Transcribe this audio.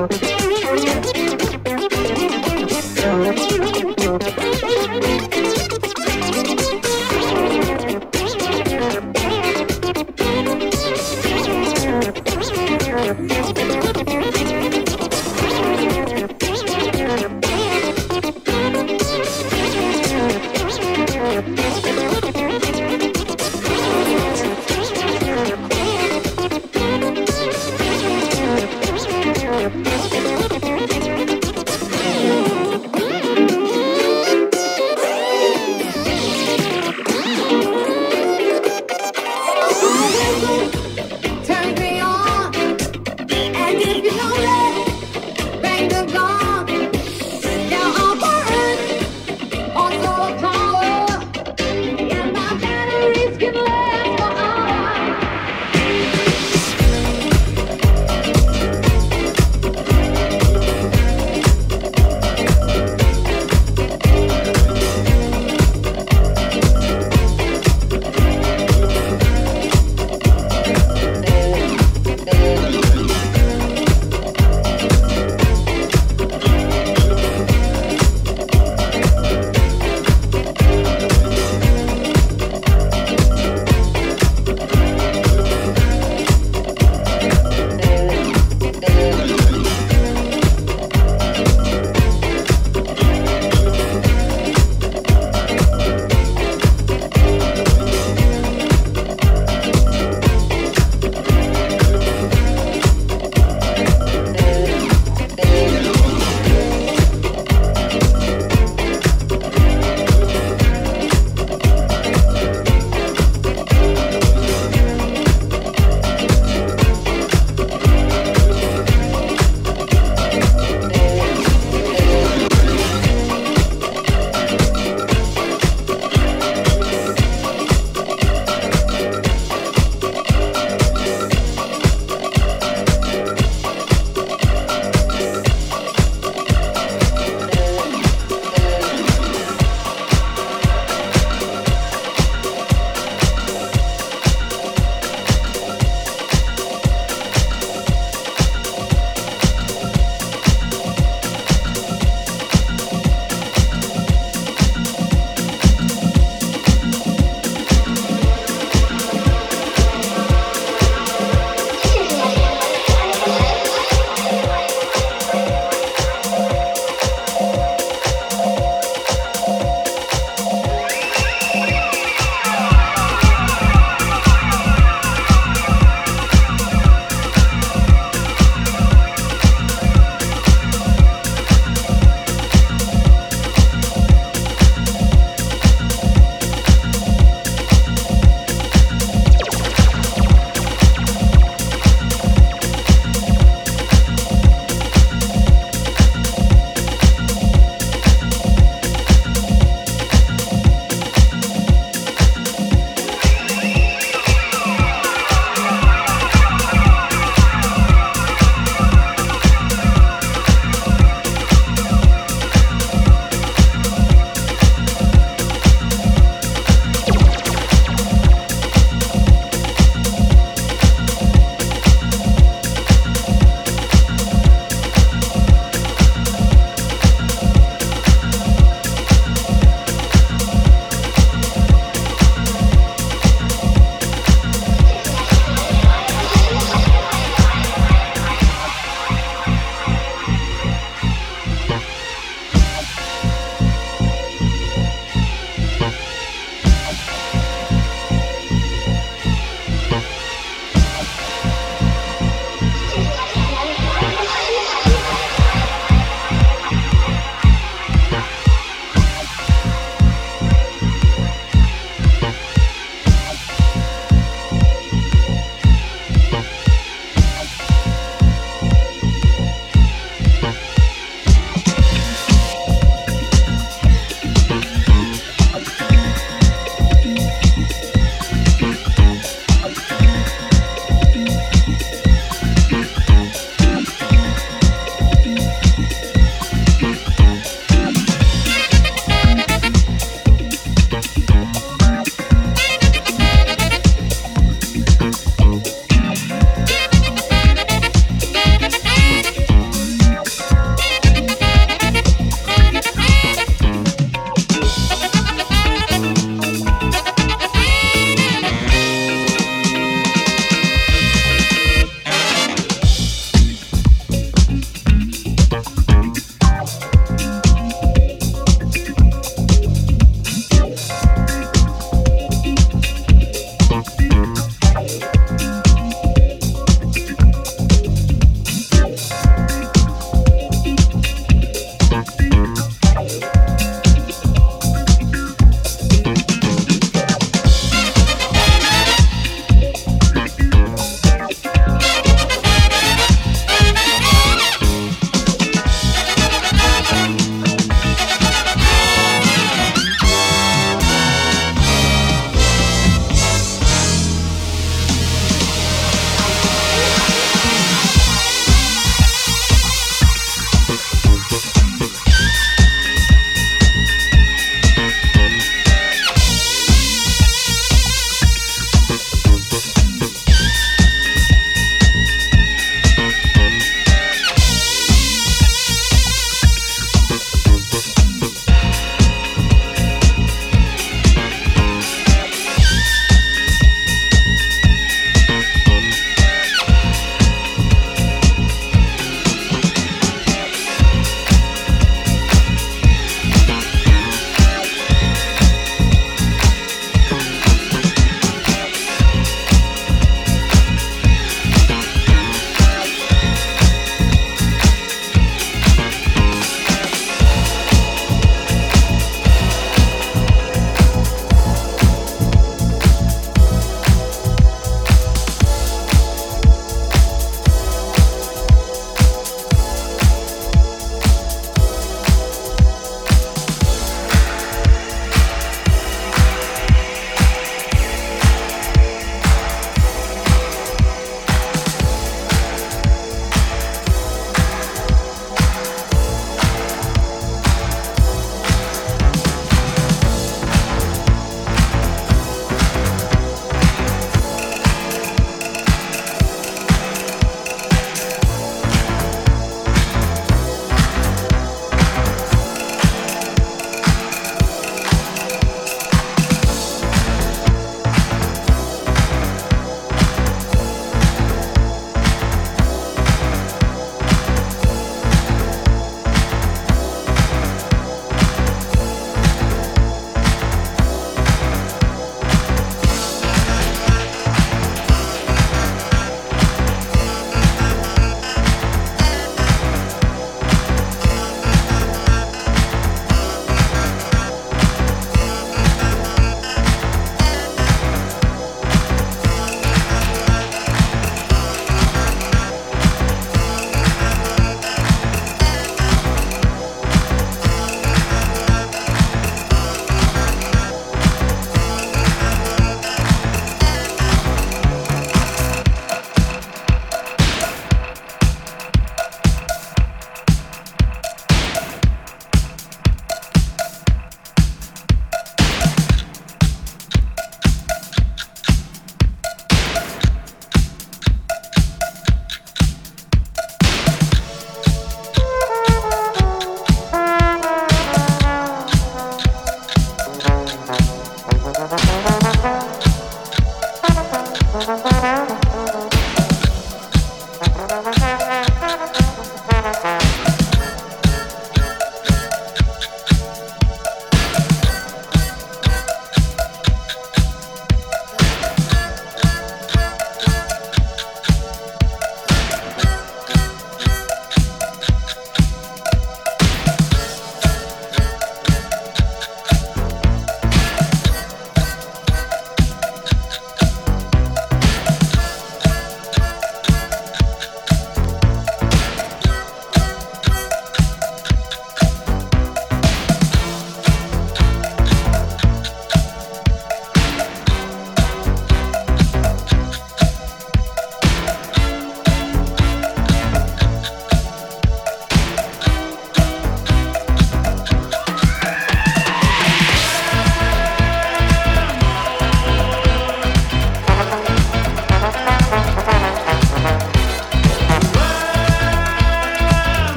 Música